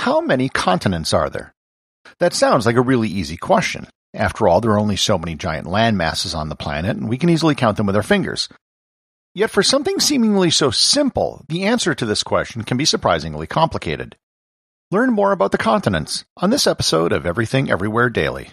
How many continents are there? That sounds like a really easy question. After all, there are only so many giant land masses on the planet, and we can easily count them with our fingers. Yet for something seemingly so simple, the answer to this question can be surprisingly complicated. Learn more about the continents on this episode of Everything Everywhere Daily.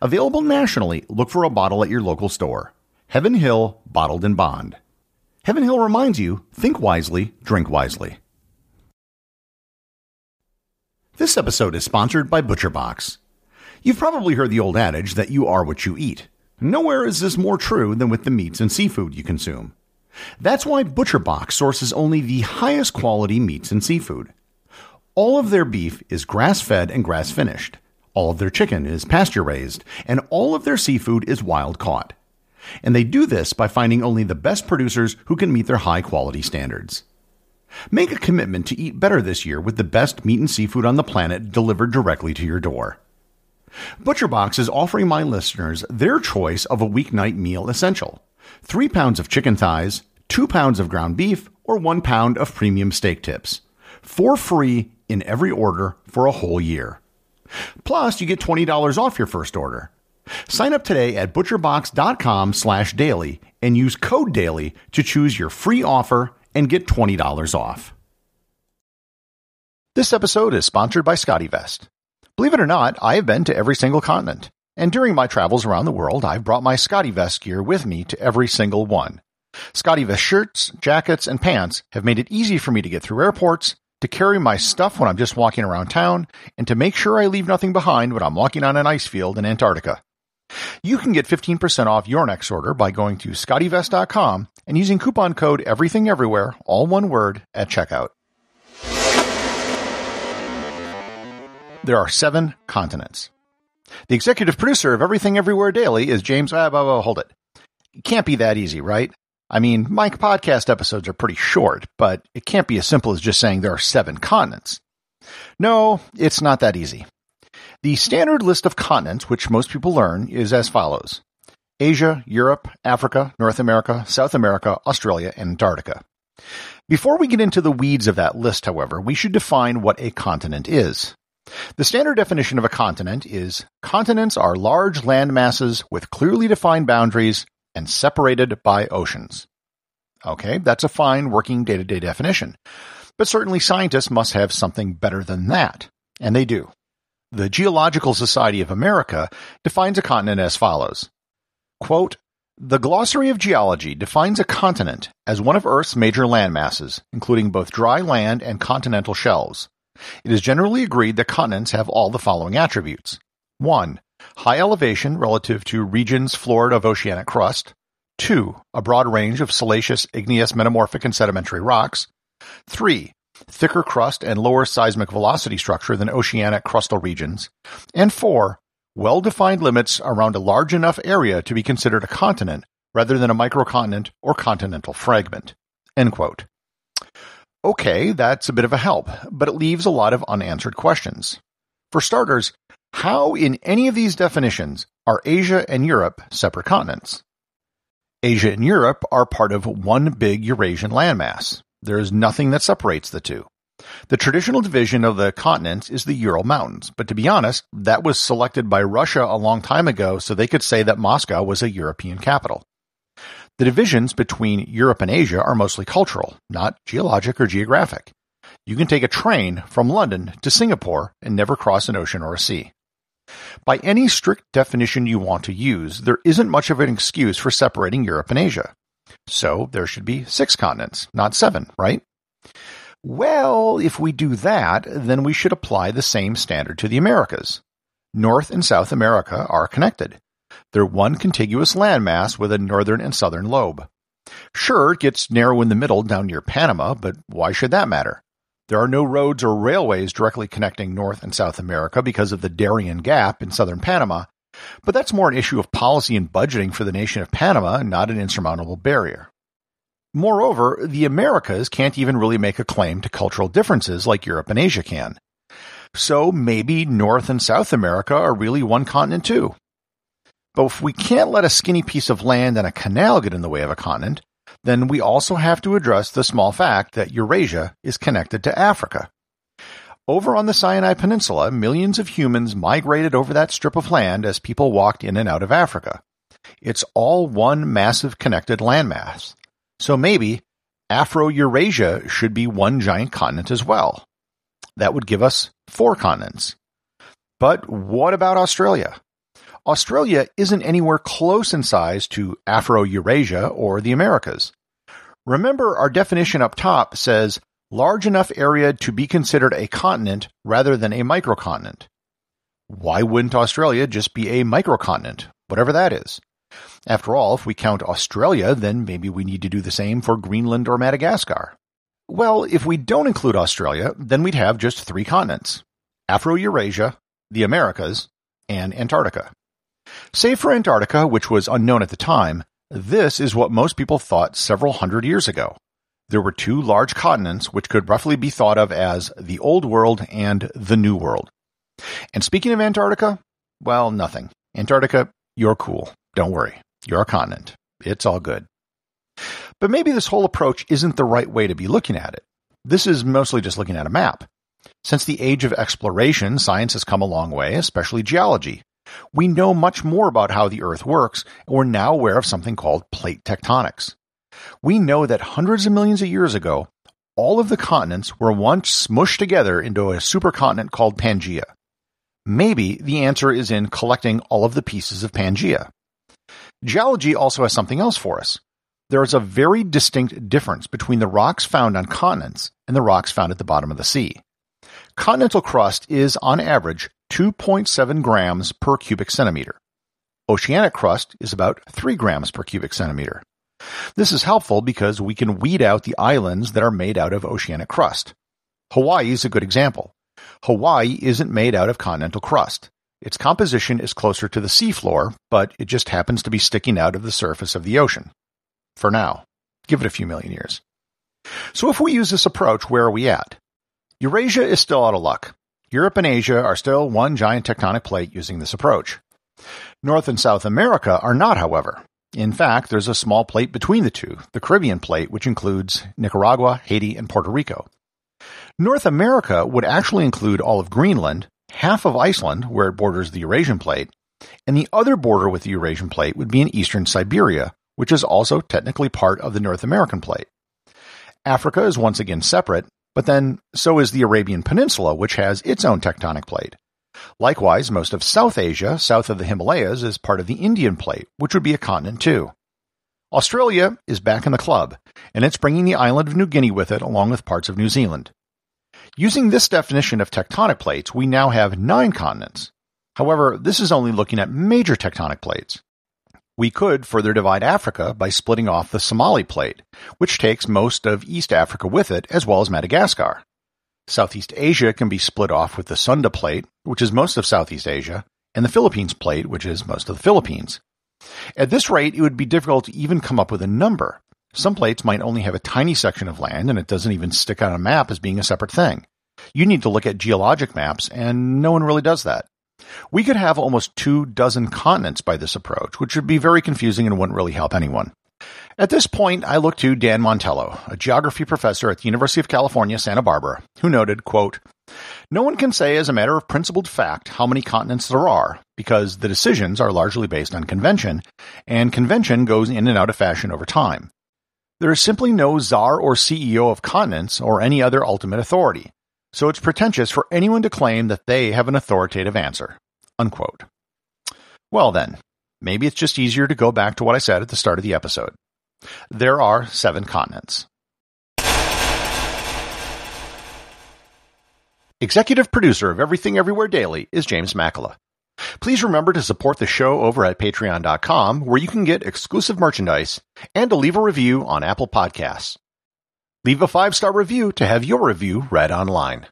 Available nationally, look for a bottle at your local store. Heaven Hill Bottled in Bond. Heaven Hill reminds you think wisely, drink wisely. This episode is sponsored by ButcherBox. You've probably heard the old adage that you are what you eat. Nowhere is this more true than with the meats and seafood you consume. That's why ButcherBox sources only the highest quality meats and seafood. All of their beef is grass fed and grass finished. All of their chicken is pasture raised, and all of their seafood is wild caught. And they do this by finding only the best producers who can meet their high quality standards. Make a commitment to eat better this year with the best meat and seafood on the planet delivered directly to your door. ButcherBox is offering my listeners their choice of a weeknight meal essential three pounds of chicken thighs, two pounds of ground beef, or one pound of premium steak tips. For free in every order for a whole year. Plus, you get $20 off your first order. Sign up today at butcherbox.com slash daily and use code daily to choose your free offer and get $20 off. This episode is sponsored by SCOTTeVEST. Believe it or not, I have been to every single continent. And during my travels around the world, I've brought my SCOTTeVEST gear with me to every single one. SCOTTeVEST shirts, jackets, and pants have made it easy for me to get through airports, to carry my stuff when I'm just walking around town, and to make sure I leave nothing behind when I'm walking on an ice field in Antarctica. You can get 15% off your next order by going to scottevest.com and using coupon code Everything Everywhere, all one word, at checkout. There are seven continents. The executive producer of Everything Everywhere Daily is James. Ah, hold it. It can't be that easy, right? I mean, my podcast episodes are pretty short, but it can't be as simple as just saying there are seven continents. No, it's not that easy. The standard list of continents, which most people learn, is as follows Asia, Europe, Africa, North America, South America, Australia, and Antarctica. Before we get into the weeds of that list, however, we should define what a continent is. The standard definition of a continent is continents are large land masses with clearly defined boundaries and separated by oceans. Okay, that's a fine working day to day definition. But certainly scientists must have something better than that. And they do. The Geological Society of America defines a continent as follows. Quote, the Glossary of Geology defines a continent as one of Earth's major landmasses, including both dry land and continental shelves. It is generally agreed that continents have all the following attributes. 1. High elevation relative to regions floored of oceanic crust. 2. A broad range of siliceous, igneous, metamorphic, and sedimentary rocks. 3. Thicker crust and lower seismic velocity structure than oceanic crustal regions. And 4. Well-defined limits around a large enough area to be considered a continent rather than a microcontinent or continental fragment. Okay, that's a bit of a help, but it leaves a lot of unanswered questions. For starters, how in any of these definitions are Asia and Europe separate continents? Asia and Europe are part of one big Eurasian landmass. There is nothing that separates the two. The traditional division of the continents is the Ural Mountains, but to be honest, that was selected by Russia a long time ago so they could say that Moscow was a European capital. The divisions between Europe and Asia are mostly cultural, not geologic or geographic. You can take a train from London to Singapore and never cross an ocean or a sea. By any strict definition you want to use, there isn't much of an excuse for separating Europe and Asia. So there should be six continents, not seven, right? Well, if we do that, then we should apply the same standard to the Americas. North and South America are connected. They're one contiguous landmass with a northern and southern lobe. Sure, it gets narrow in the middle down near Panama, but why should that matter? There are no roads or railways directly connecting North and South America because of the Darien Gap in southern Panama, but that's more an issue of policy and budgeting for the nation of Panama, not an insurmountable barrier. Moreover, the Americas can't even really make a claim to cultural differences like Europe and Asia can. So maybe North and South America are really one continent too. But if we can't let a skinny piece of land and a canal get in the way of a continent, then we also have to address the small fact that Eurasia is connected to Africa. Over on the Sinai Peninsula, millions of humans migrated over that strip of land as people walked in and out of Africa. It's all one massive connected landmass. So maybe Afro-Eurasia should be one giant continent as well. That would give us four continents. But what about Australia? Australia isn't anywhere close in size to Afro-Eurasia or the Americas. Remember, our definition up top says large enough area to be considered a continent rather than a microcontinent. Why wouldn't Australia just be a microcontinent, whatever that is? After all, if we count Australia, then maybe we need to do the same for Greenland or Madagascar. Well, if we don't include Australia, then we'd have just three continents Afro-Eurasia, the Americas, and Antarctica. Save for Antarctica, which was unknown at the time, this is what most people thought several hundred years ago. There were two large continents which could roughly be thought of as the Old World and the New World. And speaking of Antarctica, well, nothing. Antarctica, you're cool. Don't worry. You're a continent. It's all good. But maybe this whole approach isn't the right way to be looking at it. This is mostly just looking at a map. Since the age of exploration, science has come a long way, especially geology. We know much more about how the Earth works, and we're now aware of something called plate tectonics. We know that hundreds of millions of years ago, all of the continents were once smushed together into a supercontinent called Pangaea. Maybe the answer is in collecting all of the pieces of Pangaea. Geology also has something else for us. There is a very distinct difference between the rocks found on continents and the rocks found at the bottom of the sea. Continental crust is, on average, 2.7 grams per cubic centimeter. Oceanic crust is about 3 grams per cubic centimeter. This is helpful because we can weed out the islands that are made out of oceanic crust. Hawaii is a good example. Hawaii isn't made out of continental crust. Its composition is closer to the seafloor, but it just happens to be sticking out of the surface of the ocean. For now. Give it a few million years. So if we use this approach, where are we at? Eurasia is still out of luck. Europe and Asia are still one giant tectonic plate using this approach. North and South America are not, however. In fact, there's a small plate between the two, the Caribbean plate, which includes Nicaragua, Haiti, and Puerto Rico. North America would actually include all of Greenland, half of Iceland, where it borders the Eurasian plate, and the other border with the Eurasian plate would be in eastern Siberia, which is also technically part of the North American plate. Africa is once again separate, but then so is the Arabian Peninsula, which has its own tectonic plate. Likewise, most of South Asia, south of the Himalayas, is part of the Indian plate, which would be a continent too. Australia is back in the club, and it's bringing the island of New Guinea with it along with parts of New Zealand. Using this definition of tectonic plates, we now have nine continents. However, this is only looking at major tectonic plates. We could further divide Africa by splitting off the Somali Plate, which takes most of East Africa with it, as well as Madagascar. Southeast Asia can be split off with the Sunda Plate, which is most of Southeast Asia, and the Philippines Plate, which is most of the Philippines. At this rate, it would be difficult to even come up with a number. Some plates might only have a tiny section of land, and it doesn't even stick on a map as being a separate thing. You need to look at geologic maps, and no one really does that. We could have almost two dozen continents by this approach, which would be very confusing and wouldn't really help anyone. At this point, I looked to Dan Montello, a geography professor at the University of California, Santa Barbara, who noted, quote, No one can say as a matter of principled fact how many continents there are, because the decisions are largely based on convention, and convention goes in and out of fashion over time. There is simply no czar or CEO of continents or any other ultimate authority, so it's pretentious for anyone to claim that they have an authoritative answer. Unquote. Well then, maybe it's just easier to go back to what I said at the start of the episode. There are seven continents. Executive producer of Everything Everywhere Daily is James Makala. Please remember to support the show over at patreon.com where you can get exclusive merchandise and to leave a review on Apple Podcasts. Leave a five-star review to have your review read online.